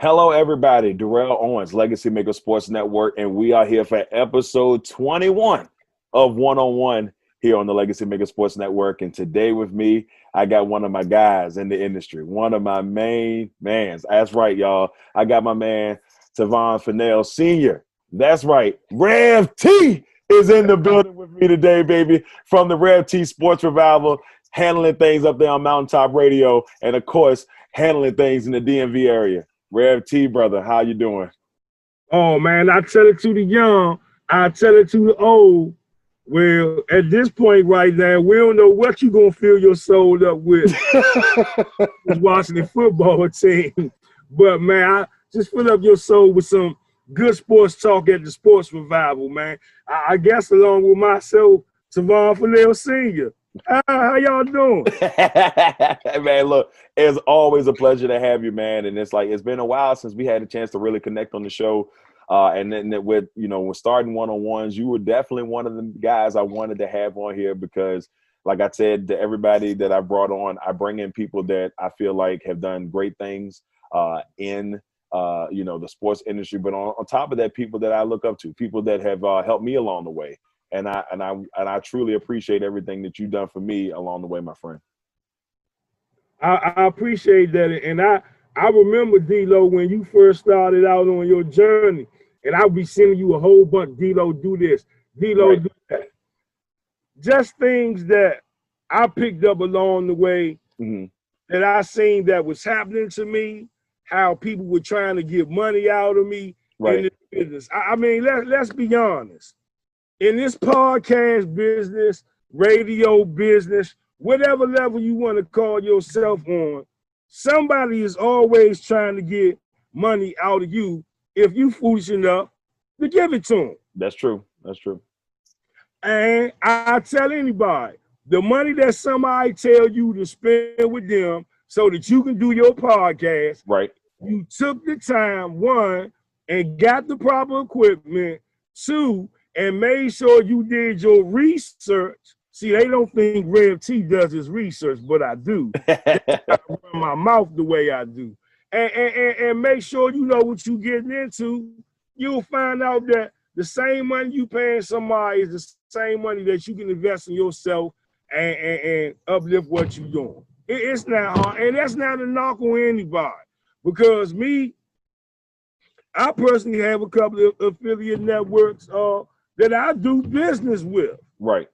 Hello, everybody. Darrell Owens, Legacy Maker Sports Network, and we are here for episode 21 of One on One here on the Legacy Maker Sports Network. And today with me, I got one of my guys in the industry, one of my main mans. That's right, y'all. I got my man, Tavon Fennell Sr. That's right. Rev T is in the building with me today, baby, from the Rev T Sports Revival, handling things up there on Mountaintop Radio, and of course, handling things in the DMV area. Rev T, brother, how you doing? Oh man, I tell it to the young, I tell it to the old. Well, at this point right now, we don't know what you're gonna fill your soul up with. Washington football team. But man, I just fill up your soul with some good sports talk at the sports revival, man. I, I guess along with myself, Tavon Fennell Sr. Ah, how y'all doing? man, look, it's always a pleasure to have you, man. And it's like it's been a while since we had a chance to really connect on the show. Uh, and then with you know, with starting one on ones, you were definitely one of the guys I wanted to have on here because, like I said to everybody that I brought on, I bring in people that I feel like have done great things uh, in uh, you know the sports industry, but on, on top of that, people that I look up to, people that have uh, helped me along the way and I and I and I truly appreciate everything that you've done for me along the way, my friend. I, I appreciate that, and I I remember D'Lo when you first started out on your journey, and I'll be sending you a whole bunch. D'Lo, do this. D'Lo, right. do that. Just things that I picked up along the way mm-hmm. that I seen that was happening to me. How people were trying to get money out of me right. in this business. I, I mean, let let's be honest in this podcast business, radio business, whatever level you want to call yourself on, somebody is always trying to get money out of you if you foolish enough to give it to them. That's true. That's true. And I tell anybody, the money that somebody tell you to spend with them so that you can do your podcast, right? You took the time, one, and got the proper equipment, two, and made sure you did your research. See, they don't think Rev T does his research, but I do. I run my mouth the way I do. And, and, and, make sure you know what you're getting into. You'll find out that the same money you paying somebody is the same money that you can invest in yourself and, and, and uplift what you're doing. It, it's not hard. And that's not a knock on anybody. Because me, I personally have a couple of affiliate networks uh, that I do business with. Right.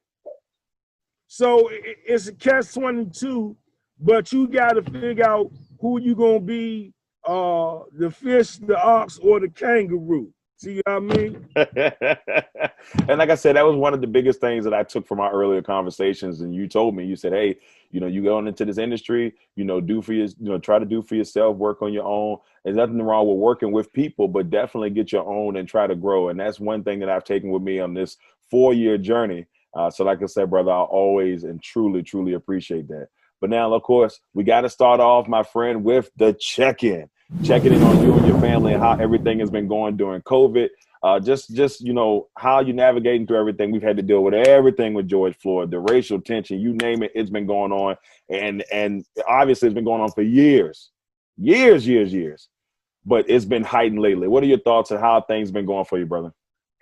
So it's a catch 22, but you got to figure out who you going to be uh the fish, the ox, or the kangaroo. See what I mean? and like I said, that was one of the biggest things that I took from our earlier conversations. And you told me, you said, "Hey, you know, you going into this industry, you know, do for your, you know, try to do for yourself, work on your own. There's nothing wrong with working with people, but definitely get your own and try to grow. And that's one thing that I've taken with me on this four-year journey. Uh, so, like I said, brother, I always and truly, truly appreciate that. But now, of course, we got to start off, my friend, with the check-in checking in on you and your family and how everything has been going during COVID. Uh, just, just you know, how you navigating through everything. We've had to deal with everything with George Floyd, the racial tension, you name it. It's been going on, and and obviously it's been going on for years, years, years, years. But it's been heightened lately. What are your thoughts on how things been going for you, brother?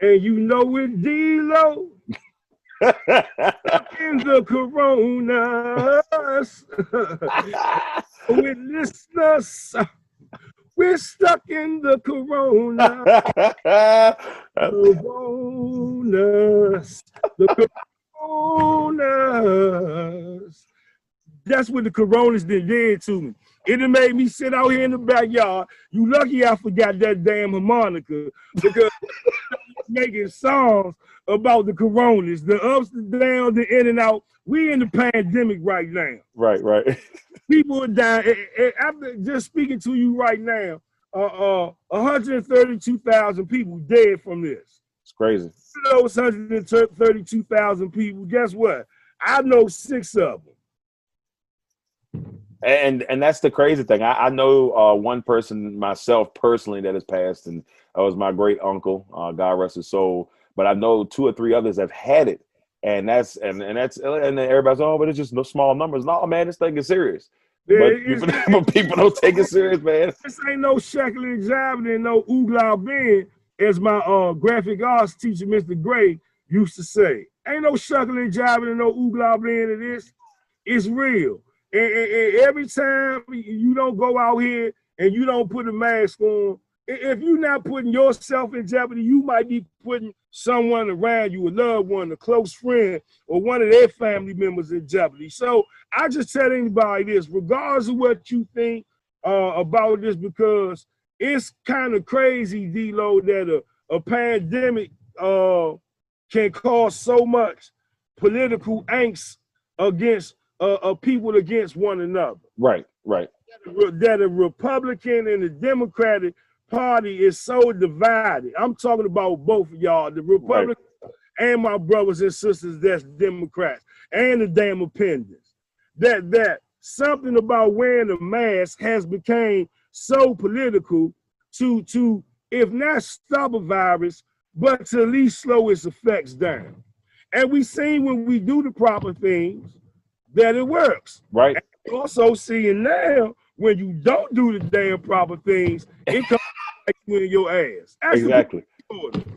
And you know it, D-Lo. in the coronas with listeners We're stuck in the corona. coronas. The coronas. That's what the coronas did, did to me. It made me sit out here in the backyard. You lucky I forgot that damn harmonica because making songs about the coronas, the ups, the downs, the in and out. We in the pandemic right now. Right, right. People are dying. After just speaking to you right now, uh, uh, 132,000 people dead from this. It's crazy. Those 132,000 people, guess what? I know six of them and and that's the crazy thing. I, I know uh, one person myself personally that has passed, and that was my great uncle. Uh, God rest his soul. But I know two or three others have had it, and that's and and that's and then everybody's oh, but it's just no small numbers. No, man, this thing is serious. Yeah, but, people, but people don't take it serious, man. This ain't no shackling jabbing and no oogla bin, as my uh, graphic arts teacher, Mr. Gray, used to say. Ain't no shuckling, jabbing, and no oogla bin in this. It's real. And, and, and, every time you don't go out here and you don't put a mask on, if you're not putting yourself in jeopardy, you might be putting someone around you, a loved one, a close friend, or one of their family members in jeopardy. So I just tell anybody this, regardless of what you think uh, about this, because it's kind of crazy, D-Lo, that a, a pandemic uh, can cause so much political angst against uh, of people against one another. Right, right. That a Republican and a Democratic Party is so divided. I'm talking about both of y'all, the Republican right. and my brothers and sisters that's Democrats and the damn appendants. That that something about wearing a mask has become so political to to if not stop a virus, but to at least slow its effects down. And we seen when we do the proper things, that it works. Right. And also seeing now when you don't do the damn proper things, it comes back in your ass. exactly.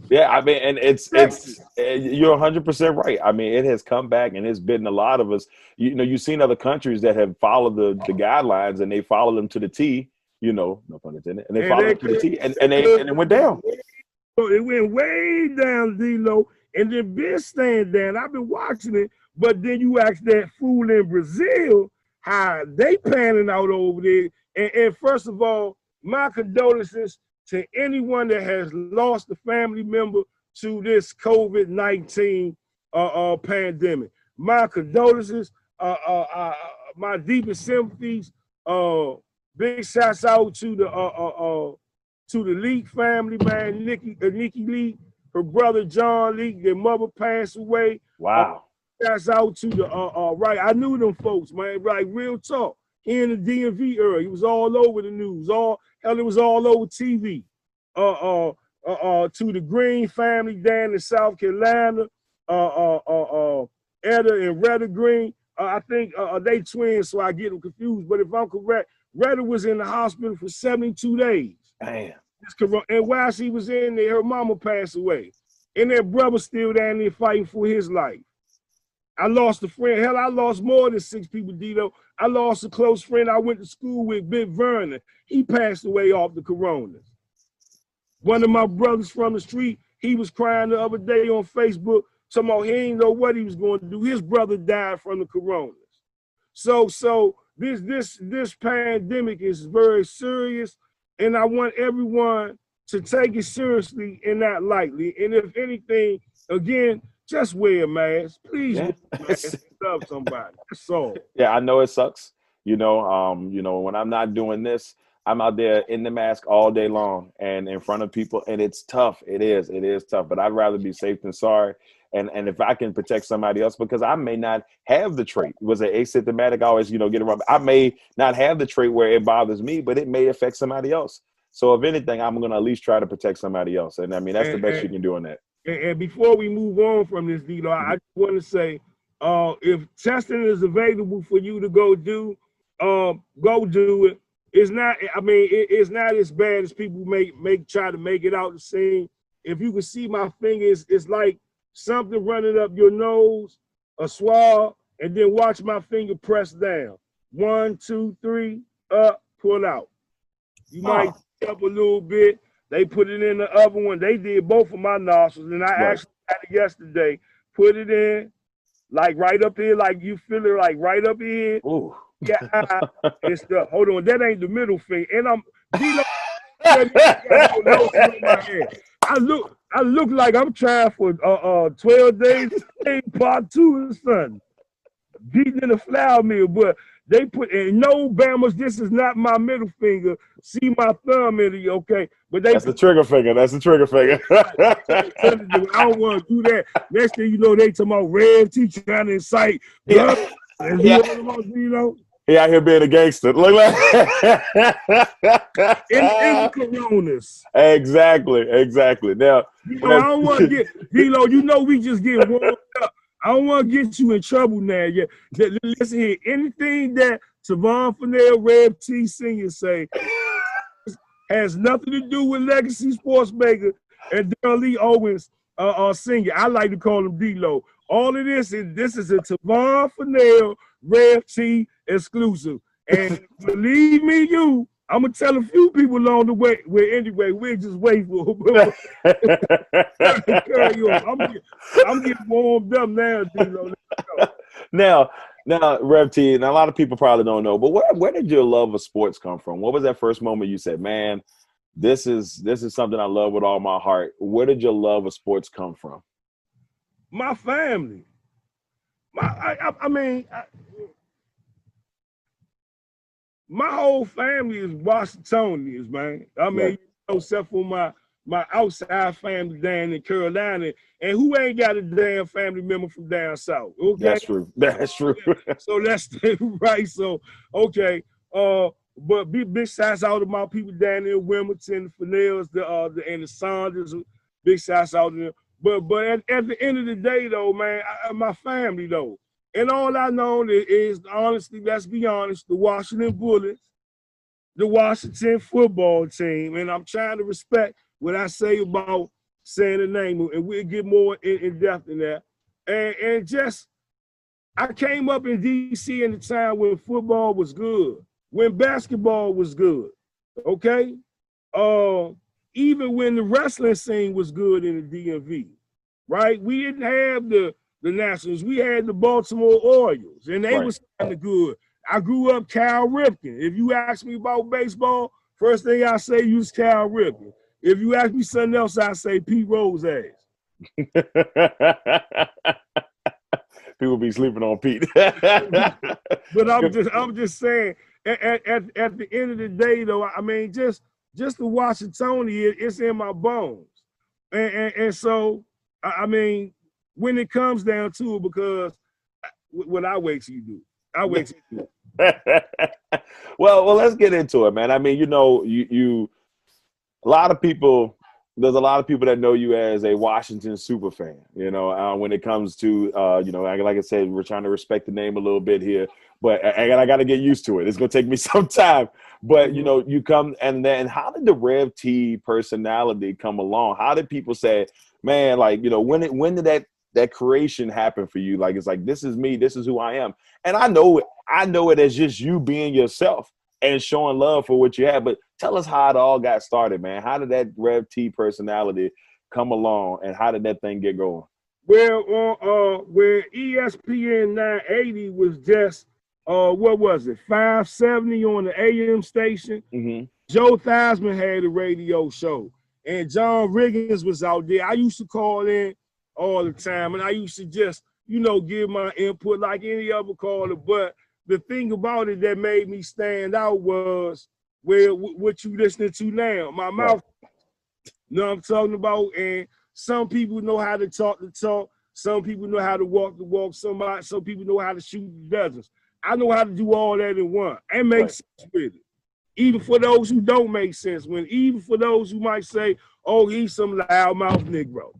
Yeah, I mean, and it's it's you're 100 percent right. I mean, it has come back and it's bitten a lot of us. You know, you've seen other countries that have followed the the guidelines and they follow them to the T. You know, no pun intended, and they and followed them to the T, and, and they and it went down. So it went way down, D-Lo, and then been staying down. I've been watching it but then you ask that fool in Brazil how they panning out over there. And, and first of all, my condolences to anyone that has lost a family member to this COVID 19 uh, uh, pandemic. My condolences, uh, uh, uh, my deepest sympathies. Uh, big shouts out to the to the Leak family, man. Nikki, Nikki Leak, her brother John Leak, their mother passed away. Wow. Shouts out to the uh, uh right. I knew them folks, man. Right, real talk. He in the DMV era. He was all over the news. All hell, it was all over TV. Uh, uh, uh, uh to the Green family down in South Carolina. Uh, uh, uh, uh Etta and Retta Green. Uh, I think uh, uh, they twins, so I get them confused. But if I'm correct, Retta was in the hospital for 72 days. Damn. And while she was in there, her mama passed away. And their brother still down there fighting for his life. I lost a friend. Hell, I lost more than six people, D-Lo. I lost a close friend I went to school with, Big Vernon. He passed away off the corona. One of my brothers from the street, he was crying the other day on Facebook, talking about he didn't know what he was going to do. His brother died from the corona. So, so this this this pandemic is very serious, and I want everyone to take it seriously and not lightly. And if anything, again, just wear a mask, please. Yeah. love somebody. That's all. Yeah, I know it sucks. You know, um, you know, when I'm not doing this, I'm out there in the mask all day long and in front of people, and it's tough. It is, it is tough. But I'd rather be safe than sorry. And and if I can protect somebody else, because I may not have the trait. Was it asymptomatic? I always, you know, get around. I may not have the trait where it bothers me, but it may affect somebody else. So if anything, I'm gonna at least try to protect somebody else. And I mean that's and, the best and, you can do on that. And, and before we move on from this, D-Lo, I just want to say, uh, if testing is available for you to go do, um, go do it. It's not. I mean, it, it's not as bad as people make make try to make it out the same. If you can see my fingers, it's like something running up your nose, a swab, and then watch my finger press down. One, two, three, up, pull out. You might up a little bit. They put it in the other one. They did both of my nostrils, and I Right. actually had it yesterday. Put it in, like right up here, like you feel it, like right up here. Ooh. Yeah, it's the hold on. That ain't the middle finger, and I'm. I look, I look like I'm trying for uh, uh 12 days, part two or something. Beating in the flour mill, but they put in no Bammers. This is not my middle finger. See my thumb in it, okay? But they That's the trigger finger. That's the trigger finger. I don't want to do that. Next thing you know, they talking about Rev T trying to incite. Yeah. blood. And Yeah. you know, he out here being a gangster. Look like in, in coronas. exactly, exactly. Now, You know, I don't want to get, D-Lo, you know, we just get warmed up. I don't want to get you in trouble now. Yeah, Li- li- listen here. Anything that Tavon Fennell, Rev T Senior say has nothing to do with Legacy Sports Maker and Daryl Lee Owens uh, uh, Senior. I like to call him D-Lo. All of this is this is a Tavon Fennell, Rev T exclusive. And believe me, you. I'm gonna tell a few people along the way. Well, anyway, we'll just wait for. I'm, get- I'm getting warmed up now, D-Lo. now, now, Rev T, and a lot of people probably don't know, but where where did your love of sports come from? What was that first moment you said, "Man, this is this is something I love with all my heart"? Where did your love of sports come from? My family. My, I, I, I mean, I, my whole family is Washingtonians, man. I mean, Yeah. you know, except for my my outside family down in Carolina, and who ain't got a damn family member from down south? Okay, That's true. That's true. so that's right. So okay, uh, but big big shouts out to my people down there in Wilmington, the Fennells, the uh, the and the Saunders. Big shouts out to them. But but at, at the end of the day, though, man, I, my family though, and all I know is, is honestly, let's be honest, the Washington Bullets, the Washington football team, and I'm trying to respect what I say about saying the name, and we'll get more in, in depth in that. And and just I came up in DC in the time when football was good, when basketball was good. Okay? Uh, even when the wrestling scene was good in the DMV, right? We didn't have the the Nationals, we had the Baltimore Orioles, and they Right. was kind of good. I grew up Cal Ripken. If you ask me about baseball, first thing I say use Cal Ripken. If you ask me something else, I say Pete Rose ass. People be sleeping on Pete. But I'm just I'm just saying at, at, at, at the end of the day though, I mean just just the Washingtonian, it's in my bones. And, and, and so I mean when it comes down to it, because what I wait till you do. I wait till you do. well, well, let's get into it, man. I mean, you know, you you a lot of people. There's a lot of people that know you as a Washington super fan. You know, uh, when it comes to uh, you know, like, like I said, we're trying to respect the name a little bit here, but I, I got to get used to it. It's gonna take me some time. But you know, you come and then how did the Rev T personality come along? How did people say, man, like you know, when it when did that that creation happen for you? Like it's like this is me, this is who I am, and I know it. I know it as just you being yourself and showing love for what you have. But tell us how it all got started, man. How did that Rev T personality come along, and how did that thing get going? Well, uh, uh, where ESPN 980 was just uh, what was it, 570 on the AM station. Mm-hmm. Joe Theismann had a radio show, and John Riggins was out there. I used to call in all the time, and I used to just, you know, give my input like any other caller. But the thing about it that made me stand out was where what you listening to now. My mouth, you know what I'm talking about? And some people know how to talk the talk. Some people know how to walk the walk. Somebody, some people know how to shoot the dozens. I know how to do all that in one and make Right. sense with it even for those who don't make sense, when even for those who might say, "Oh, he's some loudmouth Negro,"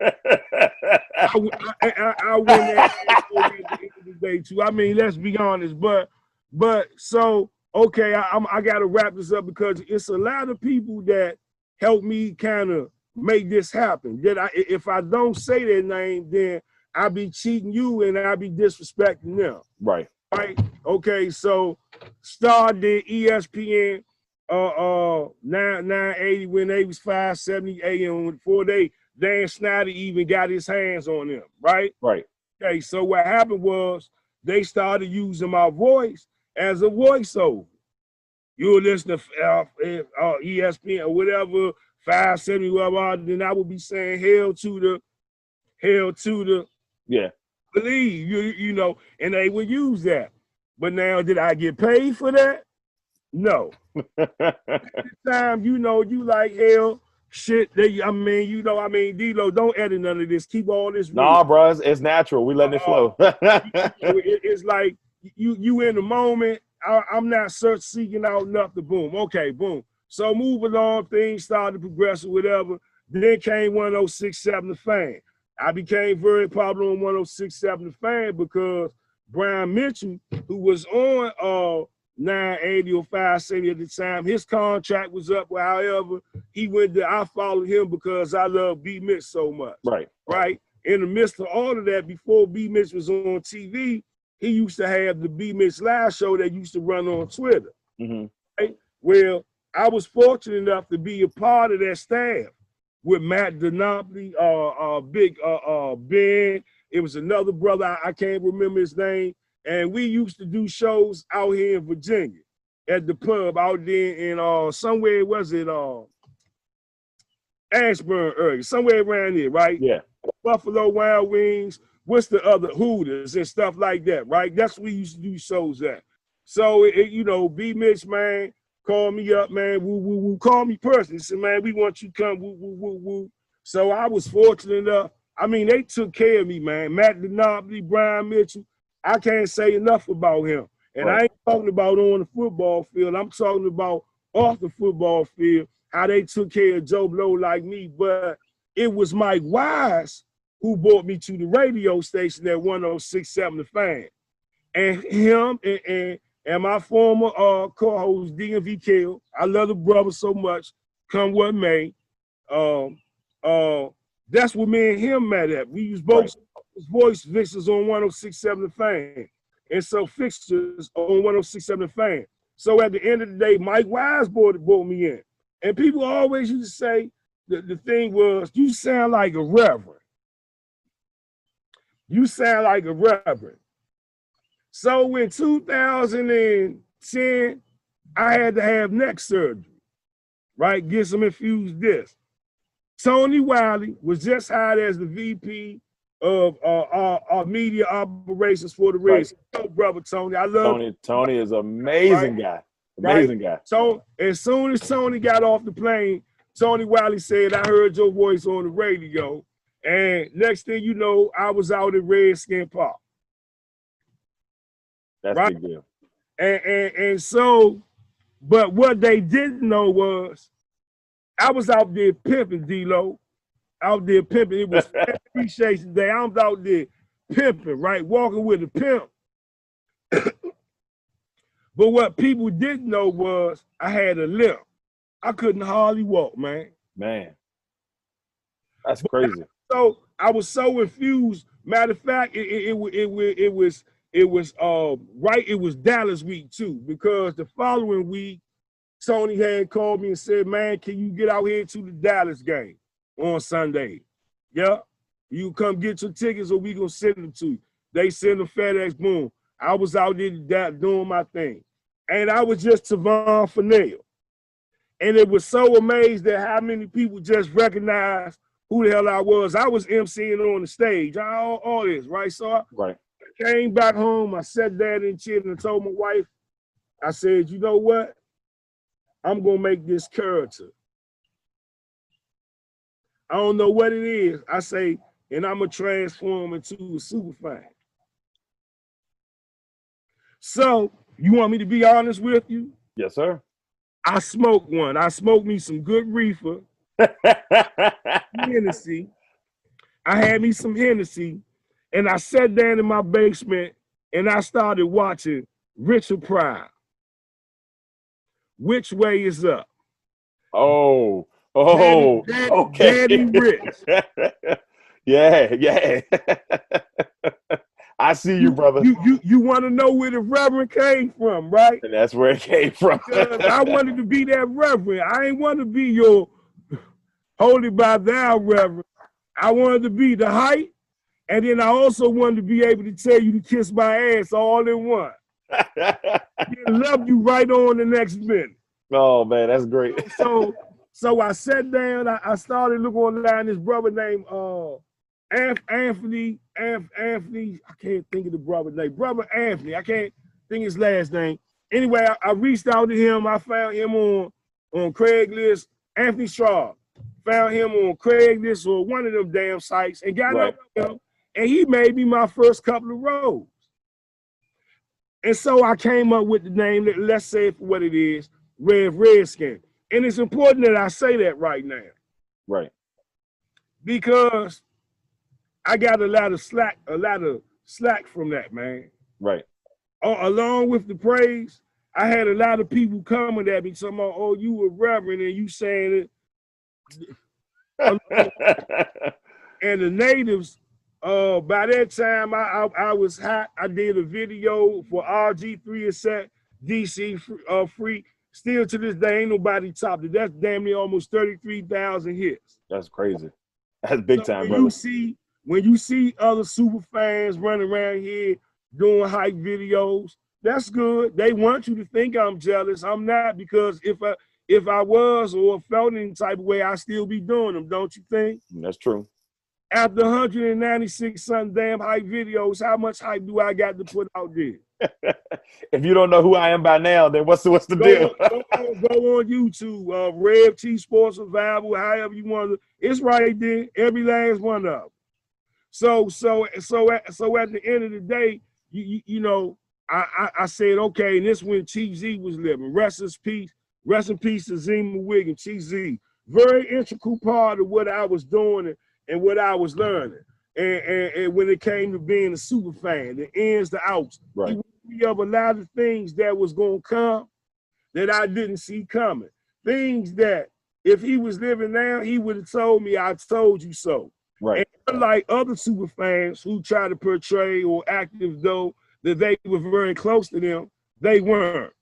I, I, I, I win that at the end of the day too. I mean, let's be honest, but but so okay, I, I'm I got to wrap this up because it's a lot of people that help me kind of make this happen. That I, if I don't say their name, then I be cheating you and I be disrespecting them right. right? Okay, so started E ESPN uh uh nine nine eighty when they was five seventy AM before they Dan Snyder even got his hands on them, right? Right. Okay, so what happened was they started using my voice as a voiceover. You would listen to uh, uh, ESPN or whatever, 570, whatever, then I would be saying hell to the, hell to the, Yeah. believe, you, you know, and they would use that. But now, did I get paid for that? No. Time, you know, you like hell, shit, they, I mean, you know, I mean, D-Lo, don't edit none of this. Keep all this. real. nah, bro, it's, it's natural. We letting it flow. it- it's like you you in the moment. I, I'm not search seeking out nothing. Boom. Okay. Boom. So move along. Things started to progress or whatever. Then came 1067 the fan. I became very popular on 1067 the fan because Brian Mitchell, who was on uh 980 or 570 at the time, his contract was up. Well, however, he went to I followed him because I love B Mitch so much right. right? In the midst of all of that, before B Mitch was on TV, he used to have the B Mitch live show that used to run on Twitter. hmm Well, I was fortunate enough to be a part of that staff with Matt Denopoli, uh, uh, Big uh, uh, Ben. It was another brother, I, I can't remember his name. And we used to do shows out here in Virginia at the pub out there in uh somewhere was it uh Ashburn area, somewhere around there, right? Yeah. Buffalo Wild Wings, what's the other Hooters and stuff like that, right? That's where we used to do shows at. So it, you know, B Mitch, man, call me up, man. Woo woo woo. Call me personally. Say, man, we want you to come. Woo woo woo woo. So I was fortunate enough. I mean, they took care of me, man. Matt Denobly, Brian Mitchell. I can't say enough about him. And I ain't talking about on the football field. I'm talking about off the football field, how they took care of Joe Blow like me. But it was Mike Wise who brought me to the radio station at 1067 The Fan. And him and, and, and my former uh, co-host DMV Kill, I love the brother so much, come what may. Um, uh, that's what me and him met at. We used both voice fixtures on 1067 The Fan. And so fixtures on 1067 The Fan. So at the end of the day, Mike Wise brought, brought me in. And people always used to say, the, the thing was, you sound like a reverend. You sound like a reverend. So in 2010, I had to have neck surgery, right? Get some infused disc. Tony Wyllie was just hired as the VP of uh, our, our media operations for the Right. race. Oh, brother Tony, I love Tony, Tony is amazing guy. Right. Amazing guy. So as soon as Tony got off the plane, Tony Wyllie said, I heard your voice on the radio. And next thing you know, I was out at Redskin Park. That's Right. big deal. And, and, and so, but what they didn't know was I was out there pimping D-Lo. Out there pimping. It was appreciation day. I'm out there pimping, right? Walking with a pimp. but what people didn't know was I had a limp. I couldn't hardly walk, man. Man. That's crazy. So I was so infused. Matter of fact, it it, it, wa- it, it was it was uh right. It was Dallas week too, because the following week, Tony had called me and said, "Man, can you get out here to the Dallas game on Sunday? Yeah, you come get your tickets, or we gonna send them to you." They send them FedEx. Boom. I was out there doing my thing, and I was just Tavon Fennell. And it was so amazed at how many people just recognized who the hell I was. I was emceeing on the stage, all, all this, right? So I Right. came back home. I sat down and chilled and told my wife, I said, you know what? I'm gonna make this character. I don't know what it is. I say, and I'm gonna transform into a super fan. So you want me to be honest with you? Yes, sir. I smoked one. I smoked me some good reefer. Hennessy. I had me some Hennessy, and I sat down in my basement and I started watching Richard Pryor. Which way is up? oh, oh, Daddy- okay. Daddy Rich. yeah, yeah. I see you, brother. You you you want to know where the reverend came from, right? And that's where it came from. I wanted to be that reverend. I ain't want to be your holy by thou reverend. I wanted to be the height, and then I also wanted to be able to tell you to kiss my ass all in one. love you right on the next minute. Oh man, that's great. so so I sat down, I, I started looking online. This brother named uh Anthony, Anthony, I can't think of the brother name. Brother Anthony, I can't think his last name. Anyway, I, I reached out to him. I found him on on Craigslist. Anthony Straub. Found him on Craigslist or one of them damn sites and got right. up him. And he made me my first couple of roles. And so I came up with the name, let's say for what it is, Rev Redskin. And it's important that I say that right now. Right. Because I got a lot of slack, a lot of slack from that, man. Right. Uh, along with the praise, I had a lot of people coming at me talking about, oh, you were reverend and you saying it. and the natives, uh, by that time I, I, I was hot. I did a video for RG3 set, DC uh, free Still to this day, ain't nobody topped it. That's damn near almost 33,000 hits. That's crazy. That's big so time, when brother. You see, when you see other super fans running around here doing hype videos, that's good. They want you to think I'm jealous. I'm not because if I if I was or felt any type of way, I'd still be doing them, don't you think? That's true. After 196 some damn hype videos, how much hype do I got to put out there? if you don't know who I am by now, then what's the what's the go, deal? go, on, go on YouTube, uh, Rev T Sports Revival, however you want to. It's right there, every last one of them. So so so at, so at the end of the day, you you, you know, I, I, I said okay, and this when TZ was living. Rest in peace, rest in peace to Zema Wiggins, Chief Z. Very integral part of what I was doing and, and what I was learning. And, and, and, when it came to being a super fan, the ins, the outs, right me of a lot of things that was gonna come that I didn't see coming. Things that if he was living now, he would have told me, I told you so. Right. And unlike other super fans who try to portray or act as though that they were very close to them, they weren't.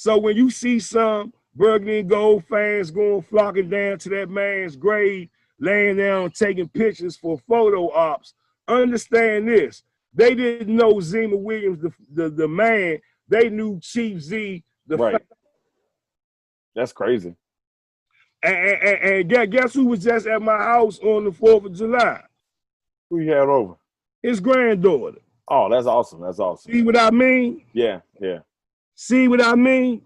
So when you see some burgundy and gold fans going flocking down to that man's grave, laying down taking pictures for photo ops, understand this. They didn't know Zema Williams, the, the, the man. They knew Chief Z, the right. That's crazy. And, and, and, guess who was just at my house on the 4th of July? Who you had over? His granddaughter. Oh, that's awesome. That's awesome. See what I mean? Yeah, yeah. See what I mean?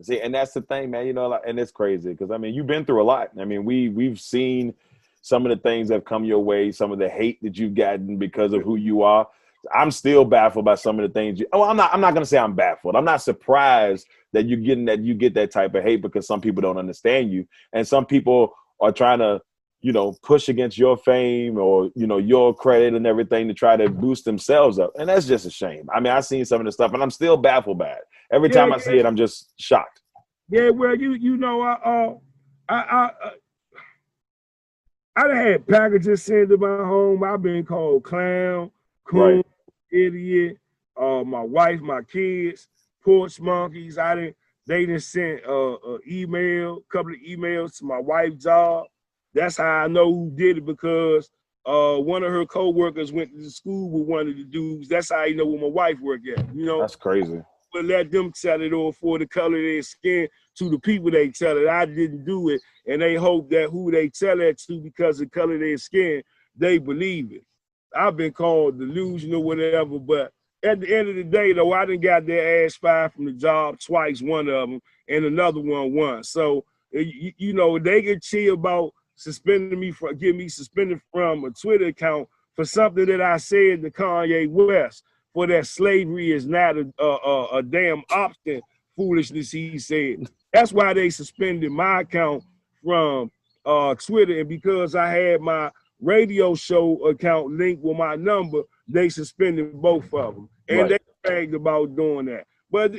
See, and that's the thing, man. You know, and it's crazy because I mean, you've been through a lot. I mean, we we've seen some of the things that have come your way, some of the hate that you've gotten because of who you are. I'm still baffled by some of the things. You, oh, I'm not. I'm not gonna say I'm baffled. I'm not surprised that you're getting that you get that type of hate because some people don't understand you, and some people are trying to, you know, push against your fame or you know your credit and everything to try to boost themselves up, and that's just a shame. I mean, I've seen some of the stuff, and I'm still baffled by it. Every time yeah, I see it, I'm just shocked. Yeah, well, you you know, I uh, I, I uh, I had packages sent to my home. I've been called clown, coon, right. idiot. Uh, my wife, my kids, porch monkeys. I didn't. They didn't send uh, a email, couple of emails to my wife's job. That's how I know who did it because uh, one of her co-workers went to school with one of the dudes. That's how I know where my wife worked at. You know, that's crazy. But let them tell it or for the color of their skin to the people they tell it. I didn't do it, and they hope that who they tell it to because of the color of their skin, they believe it. I've been called delusional, whatever, but at the end of the day, though, I didn't got their ass fired from the job twice, one of them, and another one once. So, you, you know, they get chill about suspending me for getting me suspended from a Twitter account for something that I said to Kanye West for that slavery is not a, a, a damn option foolishness he said. That's why they suspended my account from uh, Twitter. And because I had my radio show account linked with my number, they suspended both of them. And right. they bragged about doing that. But,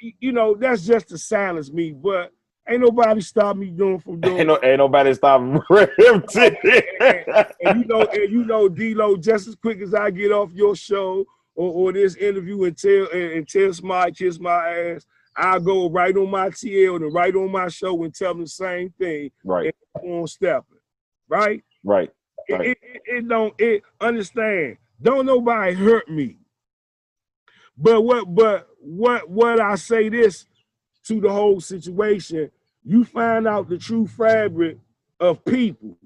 you know, that's just to silence me. But Ain't nobody stop me doing from doing. Ain't, no, ain't nobody stopping Rev T. and you know, and you know, D-Lo, just as quick as I get off your show or, or this interview and tell and, and tell Smart kiss my ass, I'll go right on my TL and right on my show and tell them the same thing right, on stepping. Right? right. Right. it, it, it don't it understand. Don't nobody hurt me. But what but what what I say this to the whole situation, you find out the true fabric of people.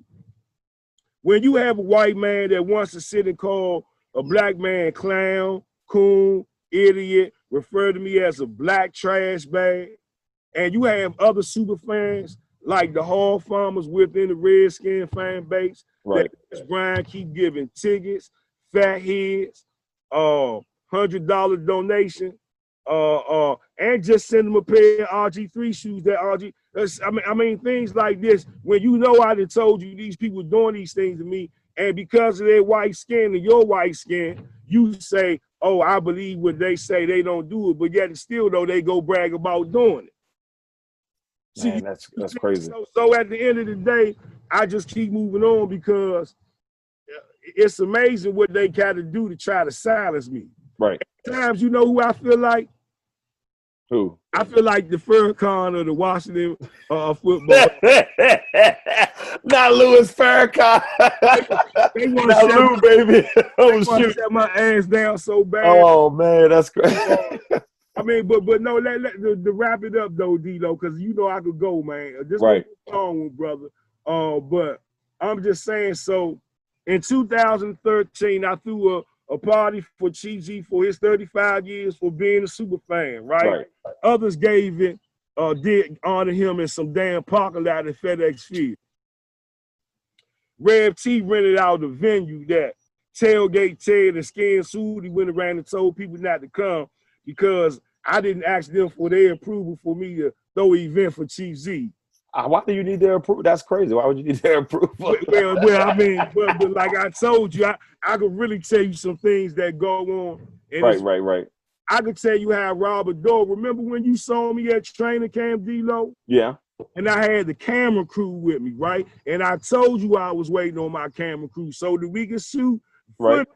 When you have a white man that wants to sit and call a black man clown, coon, idiot, refer to me as a black trash bag, and you have other super fans like the Hall Farmers within the Redskin fan base Right. that Brian keep giving tickets, fat heads, uh, hundred dollar donation, uh, uh, and just send them a pair of RG3 shoes that RG. I mean, I mean things like this. When you know I done told you these people doing these things to me, and because of their white skin and your white skin, you say, "Oh, I believe what they say." They don't do it, but yet still though they go brag about doing it. See, that's that's crazy. so, so at the end of the day, I just keep moving on because uh, it's amazing what they got to do to try to silence me. Right. Times you know who I feel like? Who? I feel like the Furcon of the Washington uh, football. Not Louis Farrakhan. They want Not Lou, baby. Oh shoot. shut my ass down so bad. Oh man, that's crazy. I mean, but but no, let, let to, to wrap it up though, D-Lo, because you know I could go, man. This Right. was a long one, brother. Uh, but I'm just saying. So in 2013, I threw a, a party for Chief Z for his 35 years for being a super fan, right? Right. Others gave it, uh, did honor him in some damn parking lot at FedEx Field. Rev T rented out the venue that Tailgate Ted and Skin Sudi went around and told people not to come because I didn't ask them for their approval for me to throw an event for Chief Z. Uh, Why do you need their approval? That's crazy. Why would you need their approval? Well, well, I mean, but, but like I told you, I, I could really tell you some things that go on. Right, right, right. I could tell you how Robert Dole. Remember when you saw me at training camp, D-Lo? Yeah. and I had the camera crew with me, right? And I told you I was waiting on my camera crew so that we could shoot Right.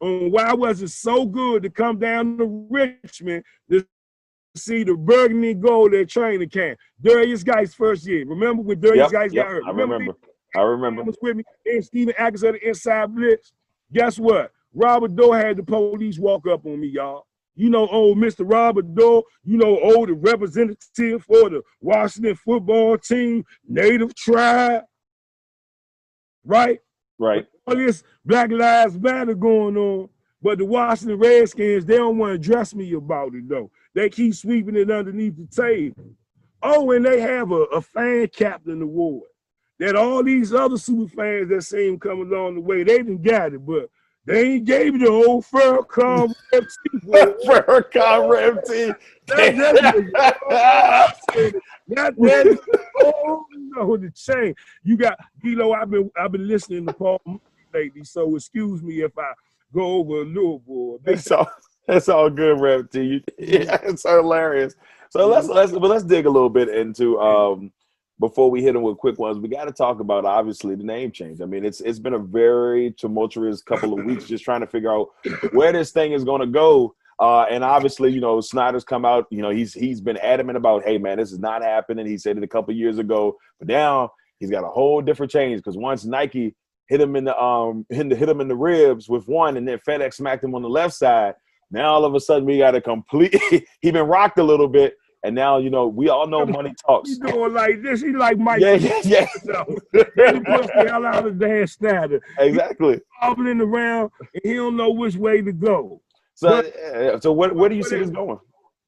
on why was it so good to come down to Richmond to see the burgundy gold at training camp. Derrius Guice first year. Remember when Derrius Yep, Guice yep, got hurt? I remember. I remember. was with me and Steven Atkins of the Inside Blitz. Guess what? Robert Doe had the police walk up on me, y'all. You know, old Mr. Robert Doe, you know, old the representative for the Washington football team, native tribe, right? Right. All this Black Lives Matter going on, but the Washington Redskins, they don't want to address me about it, though. They keep sweeping it underneath the table. Oh, and they have a, a fan captain award that all these other super fans that seem come along the way, they didn't got it, but they ain't gave it to old Furcon FC. Farrakhan Rev T. Not that, oh no, the chain. You got, you know, I've been I've been listening to Paul lately, so excuse me if I go over a little boy. It's all it's all good, Rev T. You- Yeah, it's hilarious. So let's let's but let's dig a little bit into um before we hit them with quick ones. We got to talk about obviously the name change. I mean, it's it's been a very tumultuous couple of weeks just trying to figure out where this thing is going to go. Uh, and obviously, you know, Snyder's come out. You know, he's he's been adamant about, hey man, this is not happening. He said it a couple years ago, but now he's got a whole different change because once Nike hit him in the um hit, hit him in the ribs with one, and then FedEx smacked him on the left side. Now all of a sudden we got a complete. he been rocked a little bit, and now you know we all know money talks. He doing like this. He like Mike. Yeah, yeah, yeah, So, he push the hell out of Dan Snyder. exactly. Hobbling around, and he don't know which way to go. So, uh, so where, where do you see this going?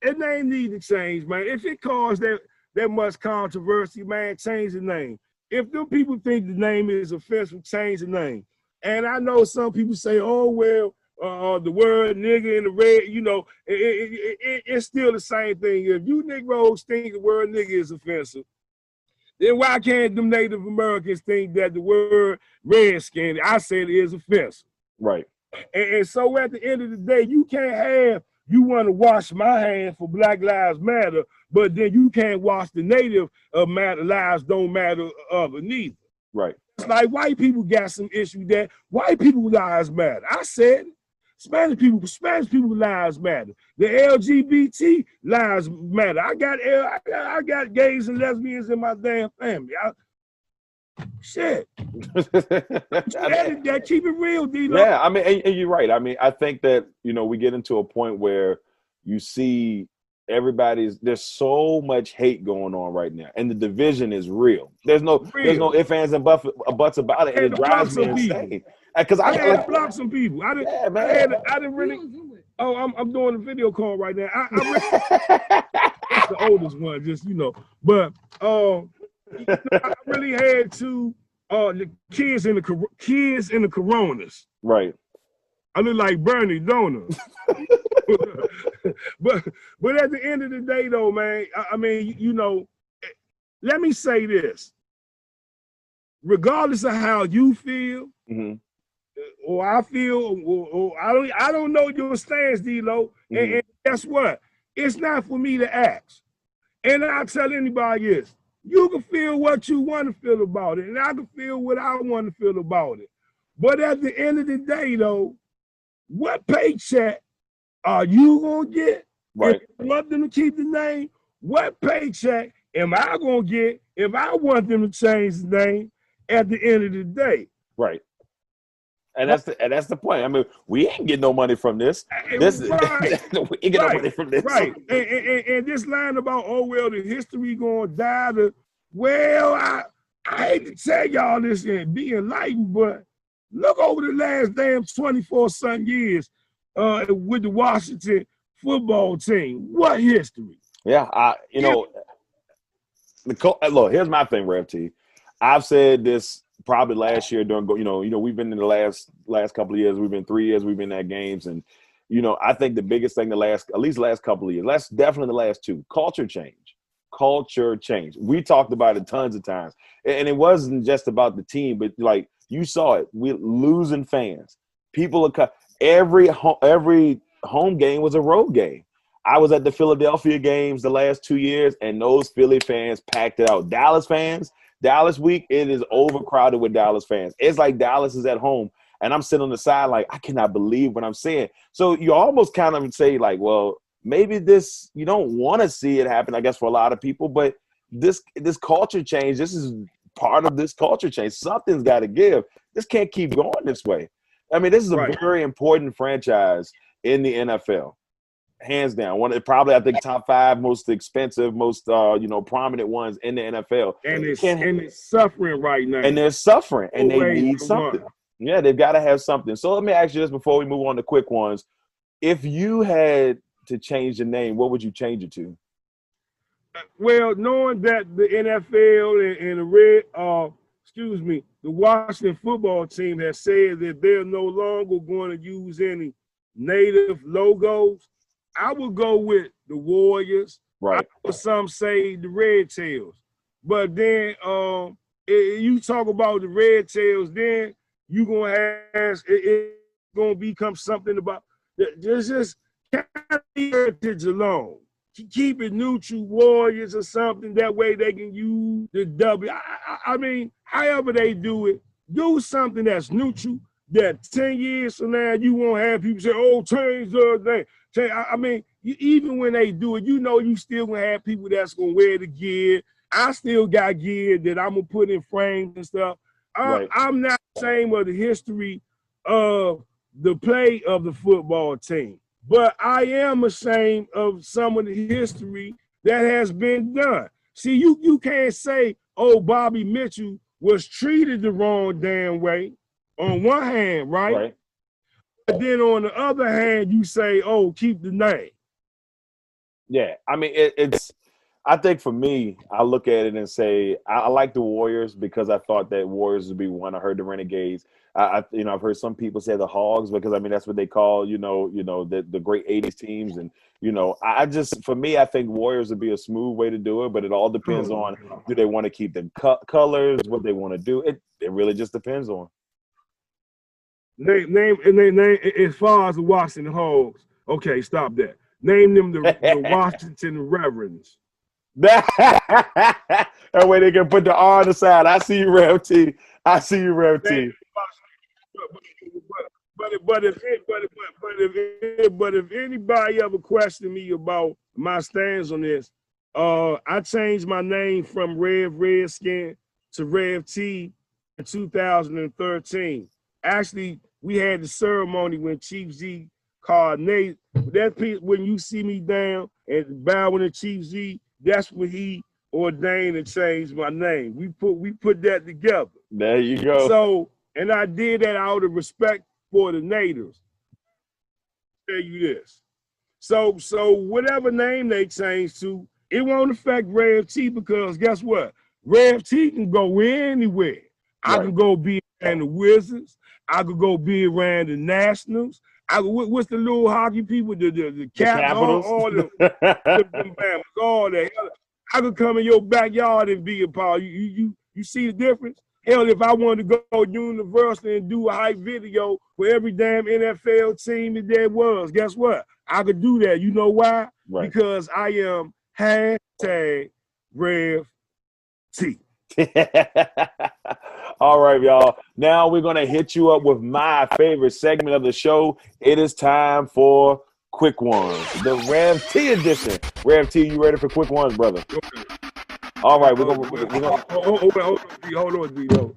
That name need to change, man. If it caused that that much controversy, man, change the name. If them people think the name is offensive, change the name. And I know some people say, "Oh well, uh, the word nigga in the red," you know, it, it, it, it- it's still the same thing. If you Negroes think the word nigga is offensive, then why can't them Native Americans think that the word redskin, I said, is offensive? Right. And, and so at the end of the day, you can't have you want to wash my hand for Black Lives Matter, but then you can't wash the Native uh, matter lives don't matter other neither. Right. It's like white people got some issue that white people lives matter. I said Spanish people, Spanish people lives matter. The LGBT lives matter. I got I got, I got gays and lesbians in my damn family. I, shit. that, that keep it real, D. Yeah, I mean, and, and you're right. I mean, I think that you know we get into a point where you see everybody's there's so much hate going on right now, and the division is real. There's no real. there's no ifs ands and buff, buts about it, and it drives me insane. Because I, I, had to block some people. I didn't. Yeah, man. I, had, I didn't really. Oh, I'm I'm doing a video call right now. I, I really, that's the oldest one, just you know. But um, I really had to uh the kids in the kids in the Coronas. Right. I look like Bernie, don't but but at the end of the day, though, man, I, I mean, you know, let me say this. Regardless of how you feel, mm-hmm. Or I feel, or, or, I don't, I don't know your stance, D-Lo. Mm-hmm. And, and guess what? It's not for me to ask. And I tell anybody this: you can feel what you want to feel about it, and I can feel what I want to feel about it. But at the end of the day, though, what paycheck are you gonna get? Right. If you want them to keep the name, what paycheck am I gonna get if I want them to change the name at the end of the day? Right. And that's the and that's the point. I mean, we ain't getting no money from this. This right. we ain't getting right. no money from this. Right. And, and, and, this line about oh well, the history gonna die. Well, I I hate to tell y'all this and be enlightened, but look over the last damn 24 some years uh, with the Washington football team. What history? Yeah, I you know the look. Here's my thing, Rev T. I've said this probably last year during you know you know we've been in the last last couple of years we've been three years we've been at games. And you know I think the biggest thing the last at least last couple of years last definitely the last two culture change culture change. We talked about it tons of times. And it wasn't just about the team but like you saw it. We losing fans. People are cut every every home game was a road game. I was at the Philadelphia games the last two years, and those Philly fans packed it out. Dallas fans, Dallas week, it is overcrowded with Dallas fans. It's like Dallas is at home, and I'm sitting on the side like I cannot believe what I'm seeing. So you almost kind of say like, well, maybe this you don't want to see it happen. I guess for a lot of people, but this this culture change, this is part of this culture change. Something's got to give. This can't keep going this way. I mean, this is a right. very important franchise in the NFL hands down. One of probably I think top five most expensive, most uh, you know, prominent ones in the NFL. And it's and it's suffering right now. And they're suffering and they need something. Yeah, they've got to have something. So let me ask you this before we move on to quick ones. If you had to change the name, what would you change it to? Well, knowing that the NFL and, and the red uh excuse me, the Washington football team has said that they're no longer going to use any native logos. I would go with the Warriors. Right. Some say the Red Tails. But then um it, you talk about the Red Tails, then you gonna have it, it gonna become something about just just heritage alone. Keep it neutral Warriors or something. That way they can use the W. I, I, I mean, however they do it, do something that's neutral. That 10 years from now, you won't have people say, oh, change the name. I, mean, you, even when they do it, you know you still gonna have people that's gonna wear the gear. I still got gear that I'm gonna put in frames and stuff. I, right. I'm not ashamed of the history of the play of the football team, but I am ashamed of some of the history that has been done. See, you you can't say, "Oh, Bobby Mitchell was treated the wrong damn way." On one hand, right? right. But then on the other hand, you say, "Oh, keep the name." Yeah, I mean, it, it's. I think for me, I look at it and say I, I, like the Warriors because I thought that Warriors would be one. I heard the Renegades. I, I, you know, I've heard some people say the Hogs because I mean that's what they call you know, you know the the great '80s teams, and you know, I just for me, I think Warriors would be a smooth way to do it, but it all depends oh, on do they want to keep the co- colors, what they want to do. It it really just depends on. Name name and name, name as far as the Washington Hogs. Okay, stop that. Name them the, the Washington Reverends. that way they can put the R on the side. I see you, Rev T. I see you, Rev T. But, but, but if it, but, but, but if but if anybody ever question me about my stance on this, uh, I changed my name from Rev Redskin to Rev T in 2013. Actually, we had the ceremony when Chief Z called Nate. That piece, when you see me down and bowing to Chief Z, that's when he ordained and changed my name. We put we put that together. There you go. So, and I did that out of respect for the natives. Tell you this. So, so whatever name they change to, it won't affect Rev T because guess what? Rev T can go anywhere. I can go be in the Wizards. I could go be around the Nationals. I what- what's the little hockey people? The the, the, The cap, all, Capitals. all the the all that. I could come in your backyard and be a part. You, you you you see the difference? Hell, if I wanted to go universal and do a hype video for every damn NFL team that there was, guess what? I could do that. You know why? right. Because I am hashtag Rev T. All right, y'all. Now we're gonna hit you up with my favorite segment of the show. It is time for quick ones, the Rev T edition. Rev T, you ready for quick ones, brother? All right, we're gonna, gonna Hold, hold, hold, on, hold on, D, hold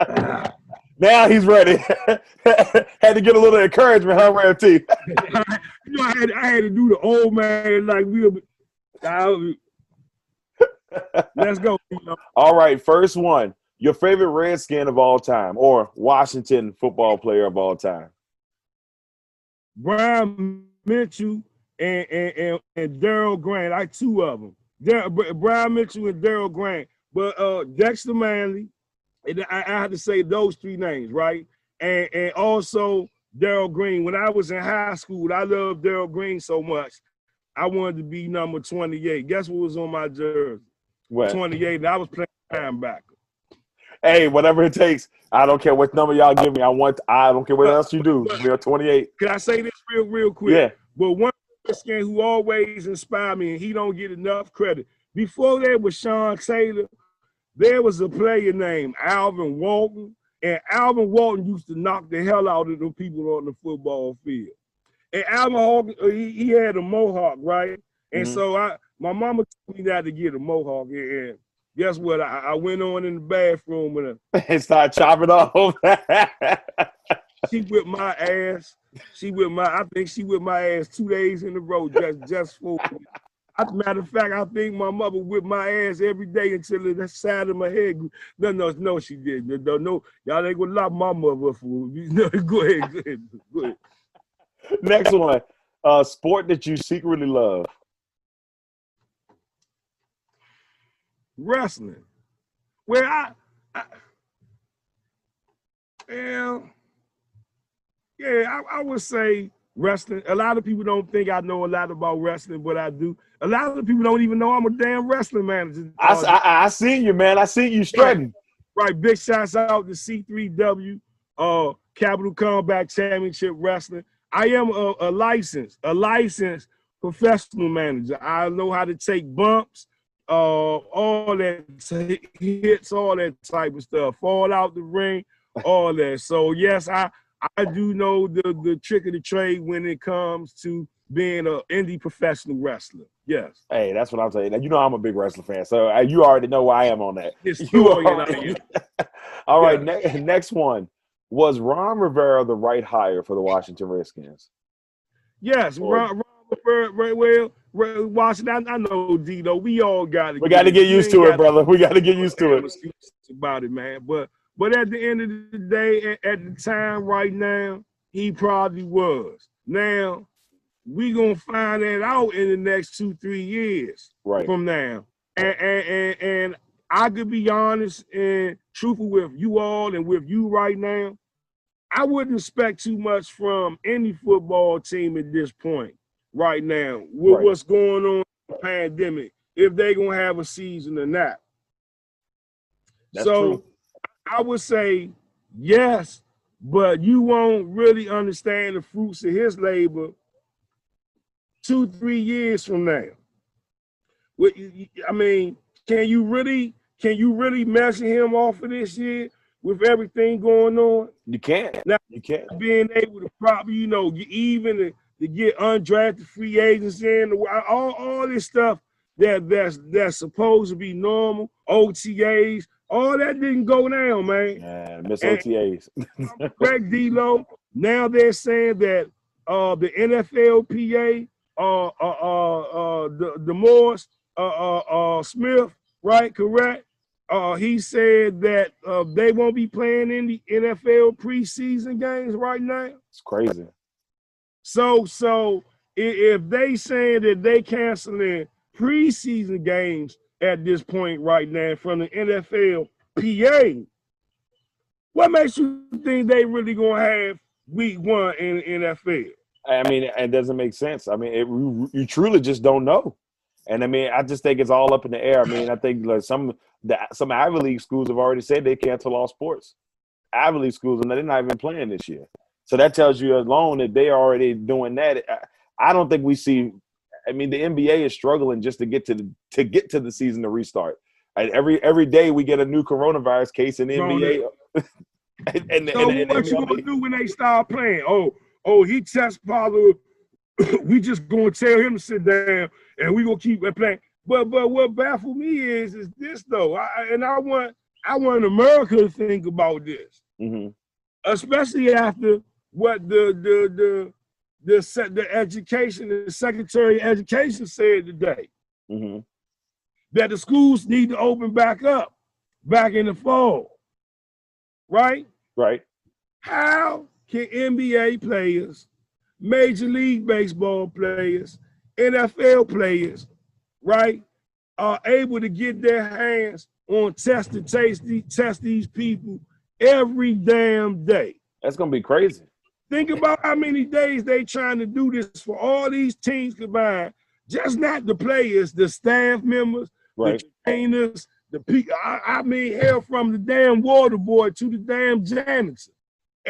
on. now he's ready. Had to get a little encouragement, huh, Rev T? you know, I had, I had to do the old man like we. Let's go. You know. All right, first one. Your favorite Redskin of all time, or Washington football player of all time? Brian Mitchell and and, and, and Darryl Grant. I two of them. Dar- Brian Mitchell and Darryl Grant. But uh, Dexter Manley. And I, I had to say those three names, right? And and also Darrell Green. When I was in high school, I loved Darrell Green so much. I wanted to be number 28. Guess what was on my jersey? What? 28. And I was playing linebacker. Hey, whatever it takes. I don't care what number y'all give me. I want. I don't care what else you do. We're 28. Can I say this real, real quick? Yeah. But one Redskin who always inspired me, and he don't get enough credit. Before that was Sean Taylor, there was a player named Alvin Walton, and Alvin Walton used to knock the hell out of the people on the football field. And Alvin Walton, uh, he, he had a mohawk, right? And Mhm. so I, my mama told me not to get a mohawk. And guess what? I, I went on in the bathroom and and start chopping off. she whipped my ass. She whipped my. I think she whipped my ass two days in a row just just for. As a matter of fact, I think my mother whipped my ass every day until the side of my head. grew- No, no, no, she didn't. No, no, y'all ain't gonna lock my mother for. No, go ahead, go ahead, go ahead. Next one. Uh, sport that you secretly love. Wrestling. Well, I, I well, yeah, I, I would say wrestling. A lot of people don't think I know a lot about wrestling, but I do. A lot of people don't even know I'm a damn wrestling manager. I, I, I seen you, man. I see you strutting. Right, big shouts out to C3W, uh, Capital Combat Championship Wrestling. I am a, a licensed, a licensed professional manager. I know how to take bumps, uh, all that t- hits, all that type of stuff, fall out the ring, all that. So yes, I I do know the the trick of the trade when it comes to being an indie professional wrestler. Yes, Hey, that's what I'm saying. Now, you know I'm a big wrestling fan, so uh, you already know where I am on that. You. I already-. All right, Yeah. ne- next one. Was Ron Rivera the right hire for the Washington Redskins? Yes, Or- Ron, Ron, Ron, well, Washington. I, I know, Dino. We all got to. We got to get used to it, brother. We got to get used to it. About it, man. But but at the end of the day, at, at the time right now, he probably was. Now we gonna find that out in the next two three years Right. from now. And and, and and I could be honest and truthful with you all and with you right now. I wouldn't expect too much from any football team at this point right now with Right. what's going on in the pandemic, if they're gonna have a season or not. That's so true. I would say yes, but you won't really understand the fruits of his labor two, three years from now. I mean, can you really can you really measure him off of this year with everything going on? You can't. Now, you can't. Being able to probably, you know, even to, to get undrafted free agents in, all, all this stuff that that's that's supposed to be normal, OTAs, all that didn't go down, man. Yeah, miss OTAs. Greg D-Lo. Now they're saying that uh the NFLPA, uh uh uh, uh the DeMaurice uh, uh uh Smith, right? Correct. Uh, he said that uh, they won't be playing in the NFL preseason games right now. It's crazy. So, so if they saying that they canceling preseason games at this point right now from the NFL PA, what makes you think they really gonna have week one in the NFL? I mean, it doesn't make sense. I mean, it, you truly just don't know. And I mean, I just think it's all up in the air. I mean, I think like some the, some Ivy League schools have already said they cancel all sports. Ivy League schools, and they're not even playing this year. So that tells you alone that they're already doing that. I, I don't think we see. I mean, the NBA is struggling just to get to the to get to the season to restart. And every every day we get a new coronavirus case in the NBA. and, and, so and, what you gonna do when they start playing? Oh, oh, he test positive. we just gonna tell him to sit down, and we gonna keep playing. But but what baffles me is is this though, I, and I want I want America to think about this, mm-hmm. especially after what the the the the the education the secretary of education said today mm-hmm. that the schools need to open back up back in the fall right right how can nba players major league baseball players nfl players right are able to get their hands on test to taste test these people every damn day that's gonna be crazy Think about how many days they trying to do this for all these teams combined. Just not the players, the staff members, right. the trainers, the people. I, I mean, hell, from the damn water boy to the damn janitor.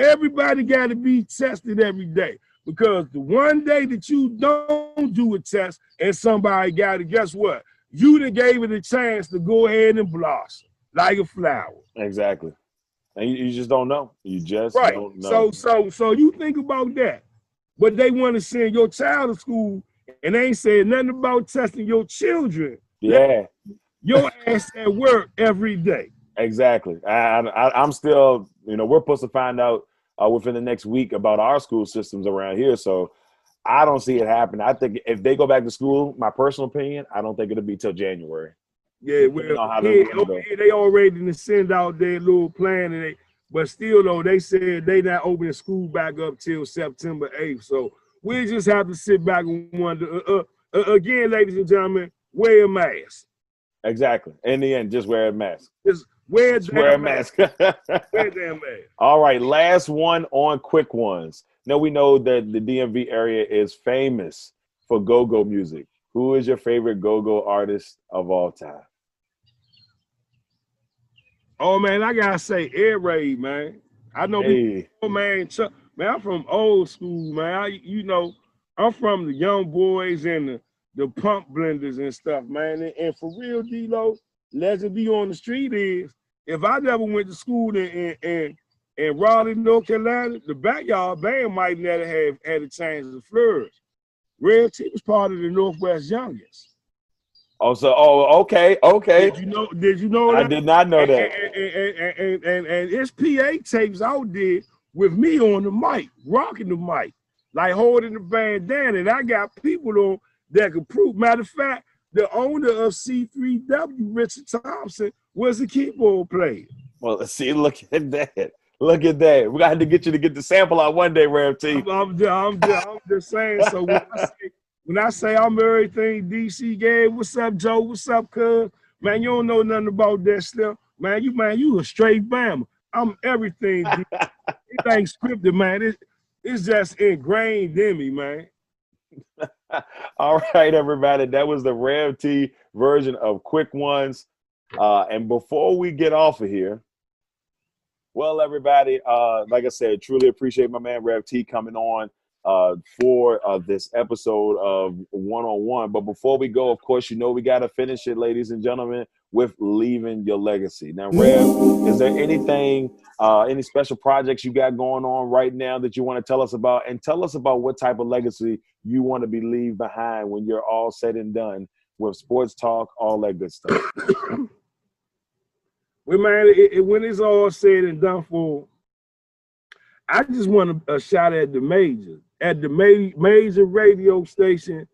Everybody got to be tested every day because the one day that you don't do a test and somebody got it, guess what? You done gave it a chance to go ahead and blossom like a flower. Exactly and you, you, just don't know. You just right. don't know. So so so you think about that, but they want to send your child to school, and they ain't saying nothing about testing your children. Yeah, your ass at work every day. Exactly. I, I I'm still, you know, we're supposed to find out uh, within the next week about our school systems around here. So I don't see it happen. I think if they go back to school, my personal opinion, I don't think it'll be till January. Yeah, well, okay, they already send out their little plan, and they, but still though, they said they not opening school back up till September 8th. So we just have to sit back and wonder. Uh, uh, uh, again, ladies and gentlemen, wear a mask. Exactly. In the end, just wear a mask. Just wear, just wear a mask. mask. wear damn mask. All right, last one on quick ones. Now we know that the DMV area is famous for go-go music. Who is your favorite go-go artist of all time? Oh man, I gotta say Air Raid, man. I know hey. people, man. Chuck, man, I'm from old school, man. I, you know, I'm from the young boys and the, the pump blenders and stuff, man. And, and for real, D-Lo, legend be on the street is if I never went to school in, in, in, Raleigh, North Carolina, the backyard band might never have had a chance to flourish. Rev T was part of the Northwest Youngins. Oh, so oh, okay, okay. Did you know? Did you know? That? I did not know that. And and, and, and, and, and it's PA tapes out there with me on the mic, rocking the mic, like holding the bandana, and I got people on that can prove. Matter of fact, the owner of C3W, Richard Thompson, was a keyboard player. Well, let's see. Look at that. Look at that. We got to get you to get the sample out one day, Rev T. I'm, I'm, I'm, I'm just saying. So when I say when I say I'm everything DC gave, what's up, Joe? What's up, cuz? Man, you don't know nothing about that stuff. Man, you man, you a straight Bama. I'm everything. it ain't scripted, man. It, it's just ingrained in me, man. All right, everybody. That was the Rev T version of Quick Ones. Uh, and before we get off of here, Well, everybody, uh, like I said, truly appreciate my man Rev T coming on uh, for uh, this episode of One on One. But before we go, of course, you know we got to finish it, ladies and gentlemen, with leaving your legacy. Now, Rev, is there anything, uh, any special projects you got going on right now that you want to tell us about? And tell us about what type of legacy you want to be leave behind when you're all said and done with sports talk, all that good stuff. Well, man, it, it, when it's all said and done for, I just want a, a shot at the major, at the ma- major radio station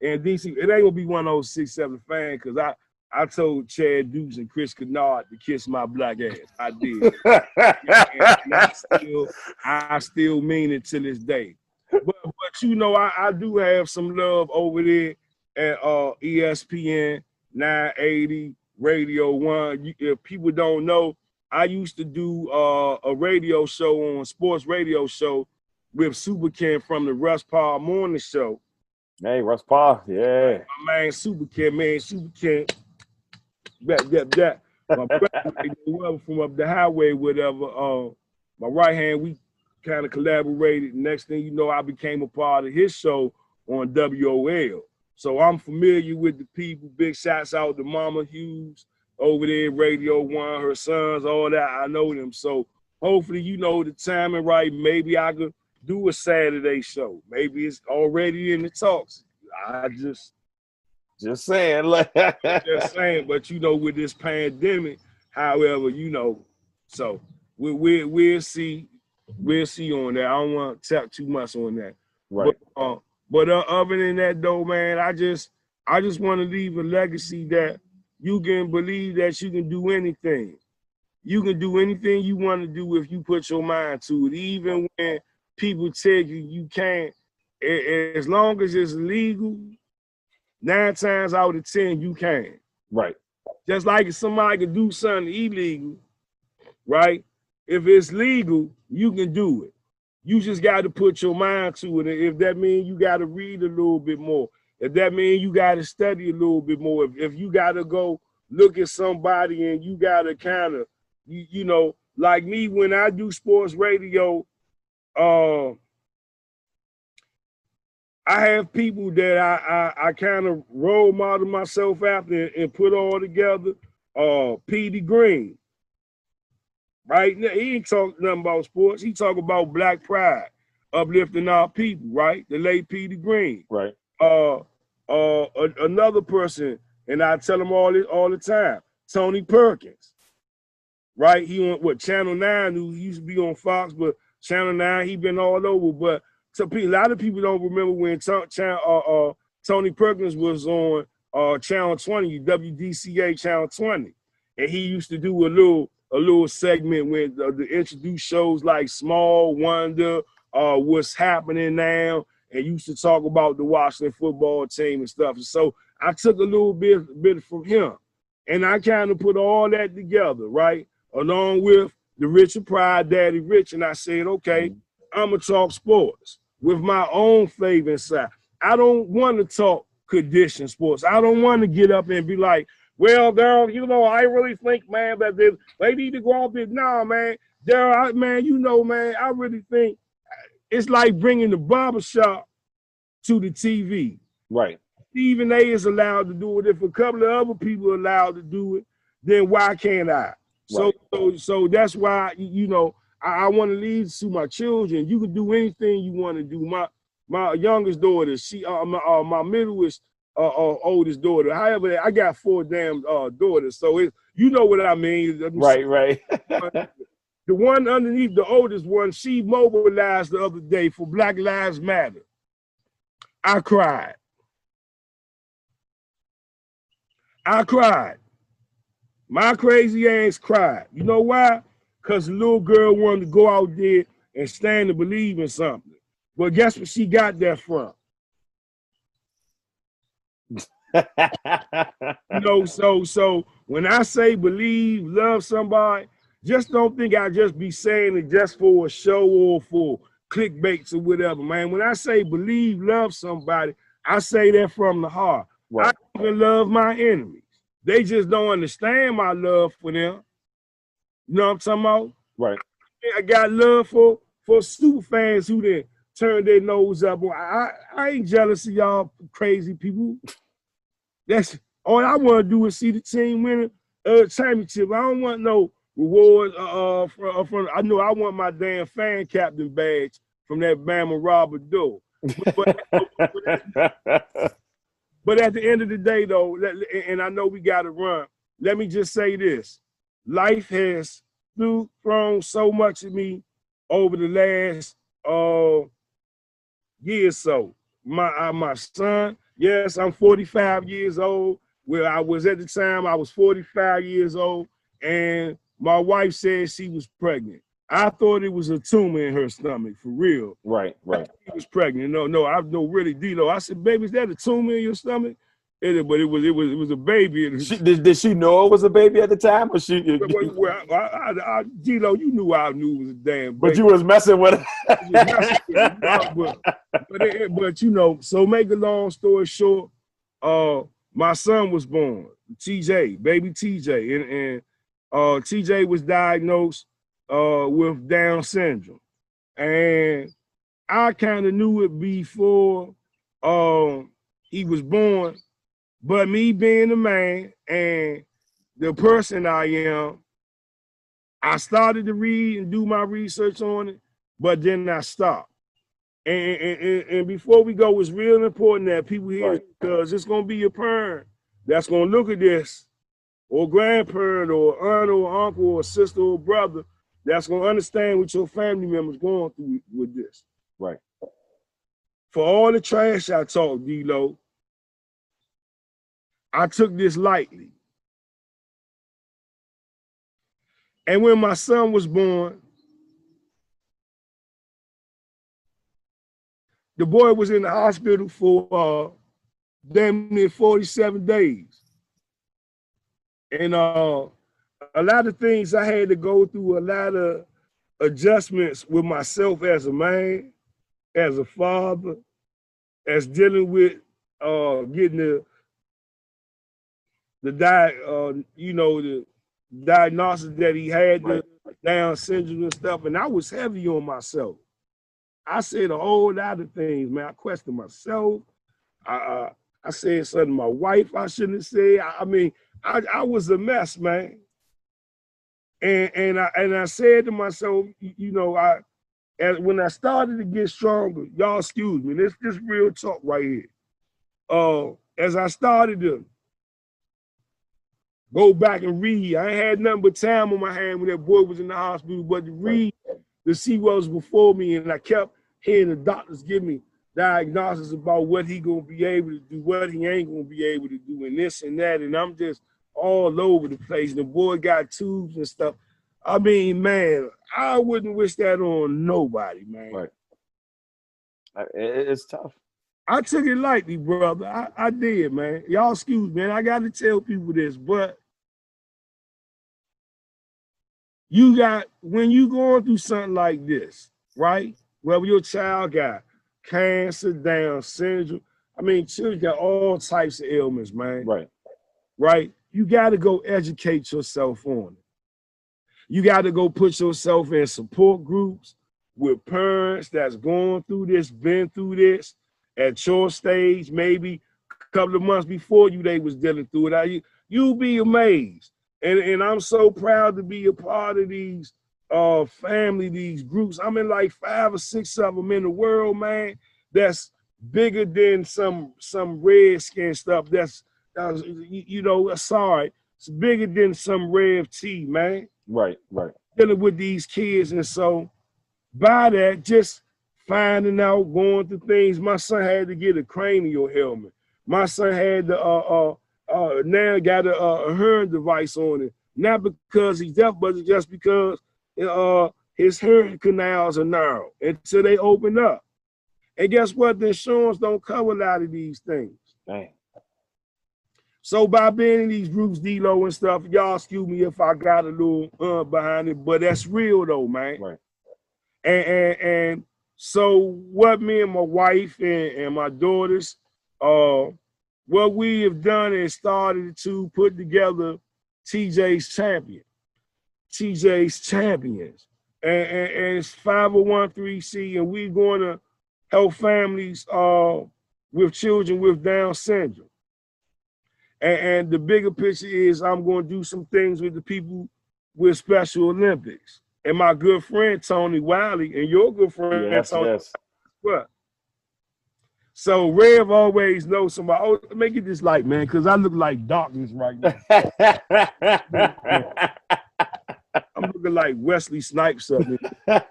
in DC. It ain't gonna be one of those six, seven fans because I I told Chad Dukes and Chris Kinard to kiss my black ass. I did. and I still I still mean it to this day. But but you know, I, I do have some love over there at uh ESPN 980 Radio One. You, if people don't know, I used to do uh, a radio show on sports radio show with Super Ken from the Russ Parr Morning Show. Hey, Russ Parr, yeah. My man, Super Ken, man, Super Ken. That, that, that. My brother, from up the highway, whatever. Uh, my right hand, we kind of collaborated. Next thing you know, I became a part of his show on WOL. So I'm familiar with the people. Big shouts out to Mama Hughes over there, Radio One, her sons, all that. I know them. So hopefully, you know the timing right. Maybe I could do a Saturday show. Maybe it's already in the talks. I just just saying, just saying. But you know, with this pandemic, however, you know, so we we we'll see, we'll see on that. I don't want to tap too much on that. Right. But, uh, but uh, other than that, though, man, I just I just want to leave a legacy that you can believe that you can do anything. You can do anything you want to do if you put your mind to it, even when people tell you you can't. As long as it's legal, nine times out of ten you can. Right. Just like if somebody can do something illegal, right? If it's legal, you can do it. You just got to put your mind to it. If that means you got to read a little bit more, if that means you got to study a little bit more, if, if you got to go look at somebody and you got to kind of, you, you know, like me when I do sports radio, uh, I have people that I I, I kind of role model myself after and, and put all together. Uh, Petey Greene, right? Now, he ain't talk nothing about sports. He talk about black pride, uplifting our people, right? The late Petey Greene. Right. Uh uh another person, and I tell him all this all the time, Tony Perkins. Right? He on what Channel 9 who used to be on Fox, but Channel 9, he been all over. But so people a lot of people don't remember when uh, uh, Tony Perkins was on uh, Channel 20, WDCA Channel 20. And he used to do a little a little segment with uh, the introduce shows like Small Wonder, uh, what's happening now, and used to talk about the Washington football team and stuff. And so I took a little bit bit from him, and I kind of put all that together, right, along with the Richard Pryor Daddy Rich, and I said, okay, I'm gonna talk sports with my own flavor inside. I don't want to talk condition sports. I don't want to get up and be like, well, Daryl, you know, I really think, man, that they, they need to go out there. Nah, man, Daryl, man, you know, man, I really think it's like bringing the barbershop to the TV. Right. Stephen A is allowed to do it. If a couple of other people are allowed to do it, then why can't I? Right. So, so, so that's why you know I, I want to lead to my children. You can do anything you want to do. My my youngest daughter, she uh, my, uh, my middlest uh, uh, oldest daughter. However, I got four damn uh, daughters, so it, you know what I mean. Right, right. the one underneath the oldest one, she mobilized the other day for Black Lives Matter. I cried. I cried. My crazy ass cried. You know why? Because the little girl wanted to go out there and stand and believe in something. But guess what she got that from? you know, so so when I say believe, love somebody, just don't think I just be saying it just for a show or for clickbaits or whatever, man. When I say believe, love somebody, I say that from the heart. Right. I even love my enemies. They just don't understand my love for them. You know what I'm talking about? Right. I got love for for super fans who then turn their nose up. I, I, I ain't jealous of y'all crazy people. That's all I want to do is see the team win a championship. I don't want no rewards uh, uh from, uh, from I know I want my damn fan captain badge from that Bama Robert. But, but, but at the end of the day, though, and I know we got to run. Let me just say this: life has thrown so much at me over the last uh year or so. My uh, my son, yes, I'm 45 years old. Where I was at the time, I was 45 years old, and my wife said she was pregnant. I thought it was a tumor in her stomach for real. Right, right. She was pregnant. No, no, I know really D-Lo. I said, baby, is that a tumor in your stomach? It, but it was it was it was a baby. She, did, did she know it was a baby at the time, or she? Well, well, I, I, I, D-Lo, you knew I knew it was a damn. Baby. But you was messing with it. but, but, it, but you know, so make a long story short, uh, my son was born, TJ, baby TJ, and and uh, TJ was diagnosed uh, with Down syndrome, and I kind of knew it before um, he was born but me being a man and the person I am, I started to read and do my research on it, but then I stopped. And, and, and before we go, it's real important that people hear because it's gonna be your parent that's gonna look at this, or grandparent, or aunt, or uncle, or sister, or brother that's gonna understand what your family members going through with this. Right. For all the trash I talk, D-Lo, I took this lightly. And when my son was born, the boy was in the hospital for uh, damn near 47 days. And uh, a lot of things I had to go through, a lot of adjustments with myself as a man, as a father, as dealing with uh, getting the the di uh, you know, the diagnosis that he had, the Down syndrome and stuff, and I was heavy on myself. I said a whole lot of things, man. I questioned myself. I uh, I said something to my wife I shouldn't have said. I, I mean, I, I was a mess, man. And and I and I said to myself, you know, I as when I started to get stronger, y'all excuse me, this this real talk right here. Uh, as I started to go back and read. I ain't had nothing but time on my hand when that boy was in the hospital, but to read to see what was before me, and I kept hearing the doctors give me diagnosis about what he gonna be able to do, what he ain't gonna be able to do, and this and that, and I'm just all over the place. And the boy got tubes and stuff. I mean, man, I wouldn't wish that on nobody, man. Right. It's tough. I took it lightly, brother. I, I did, man. Y'all excuse me, man. I got to tell people this, but you got when you going through something like this, right? Well, your child got cancer, Down syndrome. I mean, children got all types of ailments, man. Right. Right. You got to go educate yourself on it. You got to go put yourself in support groups with parents that's going through this, been through this at your stage, maybe a couple of months before you, they was dealing through it. You, you'll be amazed and and I'm so proud to be a part of these uh family, these groups. I'm in like five or six of them in the world, man. That's bigger than some some redskin stuff. That's uh, you, you know, sorry, it's bigger than some Rev T, man. Right, right. Dealing with these kids, and so by that, just finding out, going through things. My son had to get a cranial helmet. My son had to uh uh uh, now got a, a hearing device on it, not because he's deaf, but just because uh, his hearing canals are narrow until they open up. And guess what? The insurance don't cover a lot of these things. Dang. So by being in these groups, D-Lo and stuff, y'all excuse me if I got a little uh behind it, but that's real though, man. Right. And and, and so what me and my wife and, and my daughters uh what we have done is started to put together TJ's champion. TJ's Champions. And, and, and it's 501c, and we're going to help families uh, with children with Down syndrome. And, and the bigger picture is I'm going to do some things with the people with Special Olympics. And my good friend Tony Wyllie and your good friend Yes, Tony yes. what? So Rev always knows somebody. Oh, make it this light, man, because I look like darkness right now. I'm looking like Wesley Snipes up there.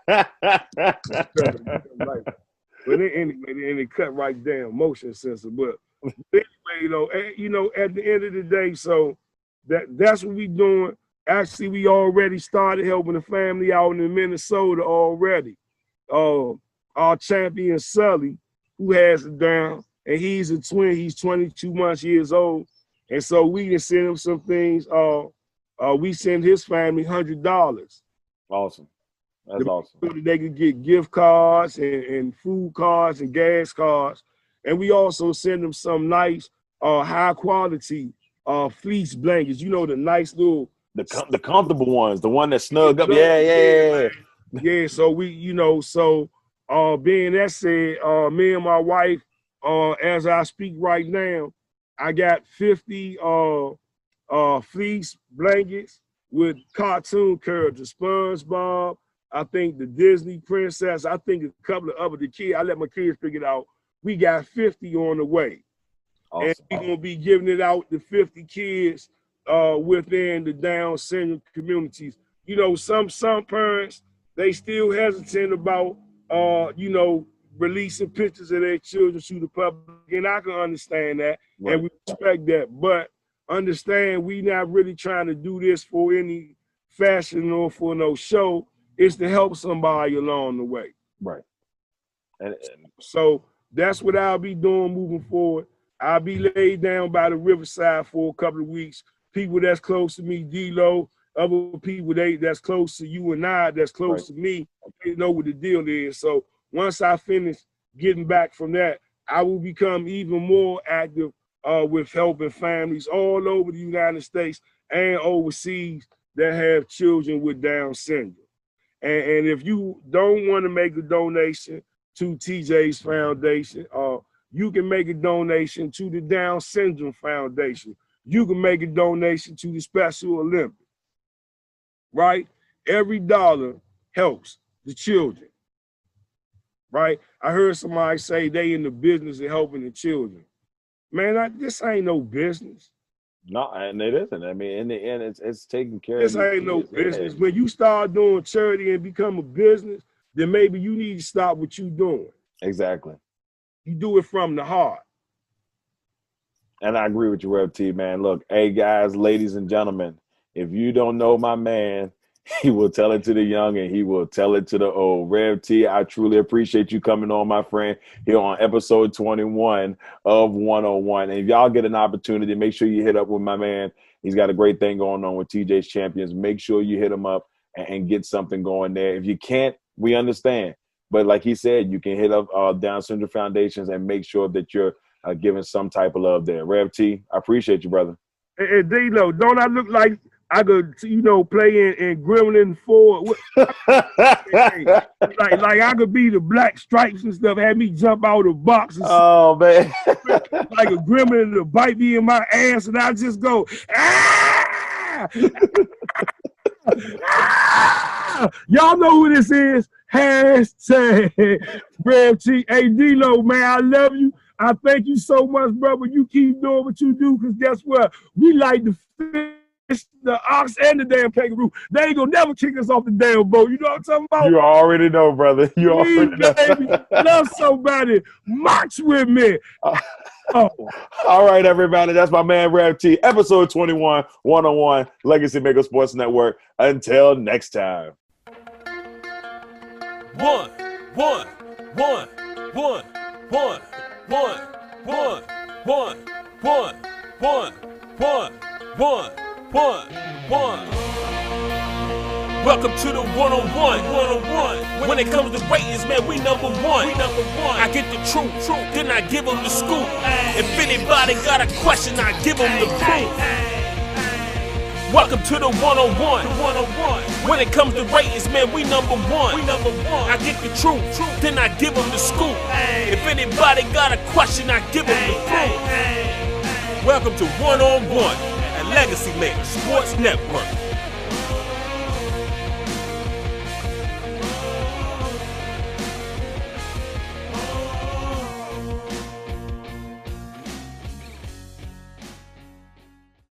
Like, but anyway, and it cut right down, motion sensor. But anyway, you know, you know, at the end of the day, so that that's what we doing. Actually, we already started helping the family out in Minnesota already. Uh, our champion Sully, who has it down, and he's a twin. He's 22 months years old, and so we can send him some things. Uh, uh, we send his family hundred dollars awesome. That's awesome. so that they could get gift cards and, and food cards and gas cards. And we also send them some nice, uh, high quality uh fleece blankets. You know, the nice little The com- the comfortable ones, the one that snug up. Yeah, yeah, yeah. yeah. yeah. So we, you know, so uh being that said, uh me and my wife, uh as I speak right now, I got 50 uh uh fleece blankets with cartoon characters, SpongeBob, I think the Disney princess, I think a couple of other the kids, I let my kids figure it out. We got 50 on the way. And we're gonna be giving it out to 50 kids uh within the Down syndrome communities. You know, some some parents they still hesitant about uh, you know, releasing pictures of their children to the public, and I can understand that, Right. and we respect that. But understand, we not really trying to do this for any fashion or for no show. It's to help somebody along the way. Right. And, and So that's what I'll be doing moving forward. I'll be laid down by the riverside for a couple of weeks. People that's close to me, D-Lo, other people they that's close to you and I, that's close to me, they know what the deal is. So once I finish getting back from that, I will become even more active uh, with helping families all over the United States and overseas that have children with Down syndrome. And, and if you don't want to make a donation to TJ's Foundation, uh, you can make a donation to the Down Syndrome Foundation. You can make a donation to the Special Olympics. Right? Every dollar helps the children. Right? I heard somebody say they in the business of helping the children. Man, I, this ain't no business. no, and it isn't. I mean, in the end, it's it's taking care This of. these ain't no business. When you start doing charity and become a business, then maybe you need to stop what you're doing. Exactly. You do it from the heart. And I agree with you, Rev T, man. Look, hey guys, ladies and gentlemen, if you don't know my man, he will tell it to the young and he will tell it to the old. Rev T, I truly appreciate you coming on, my friend, here on episode 21 of 101. And if y'all get an opportunity, make sure you hit up with my man. He's got a great thing going on with TJ's Champions. Make sure you hit him up and, get something going there. If you can't, we understand. But like he said, you can hit up uh, Down Syndrome Foundations and make sure that you're uh, giving some type of love there. Rev T, I appreciate you, brother. And, and D-Lo, don't I look like I could, you know, play in, in Gremlin 4? Like, like I could be the black stripes and stuff, have me jump out of boxes. oh man, like a gremlin to bite me in my ass, and I just go, ah! Ah! Y'all know who this is? Hashtag Rev T. Hey, D-Lo, man, I love you. I thank you so much, brother. You keep doing what you do, because guess what? We like the fish, the ox, and the damn kangaroo. They ain't gonna never kick us off the damn boat. You know what I'm talking about? you already know, brother. You already Please, baby, know. love somebody. March with me. Oh. All right, everybody. That's my man, Rev T. Episode 21, 101, Legacy Maker Sports Network. Until next time. One, one, one, one, one, one, one, one, one, one, one, one, one, one. Welcome to the one-on-one, one-on-one. When it comes to ratings, man, we number one. We number one. I get the truth, truth, then I give them the scoop. If anybody got a question, I give them the proof. Welcome to the one-on-one. one-on-one. When it comes to ratings, man, we number one. We number one. I get the truth, truth. then I give them the scoop. If anybody got a question, I give them the proof. Welcome to one-on-one Legacy Maker Sports Network.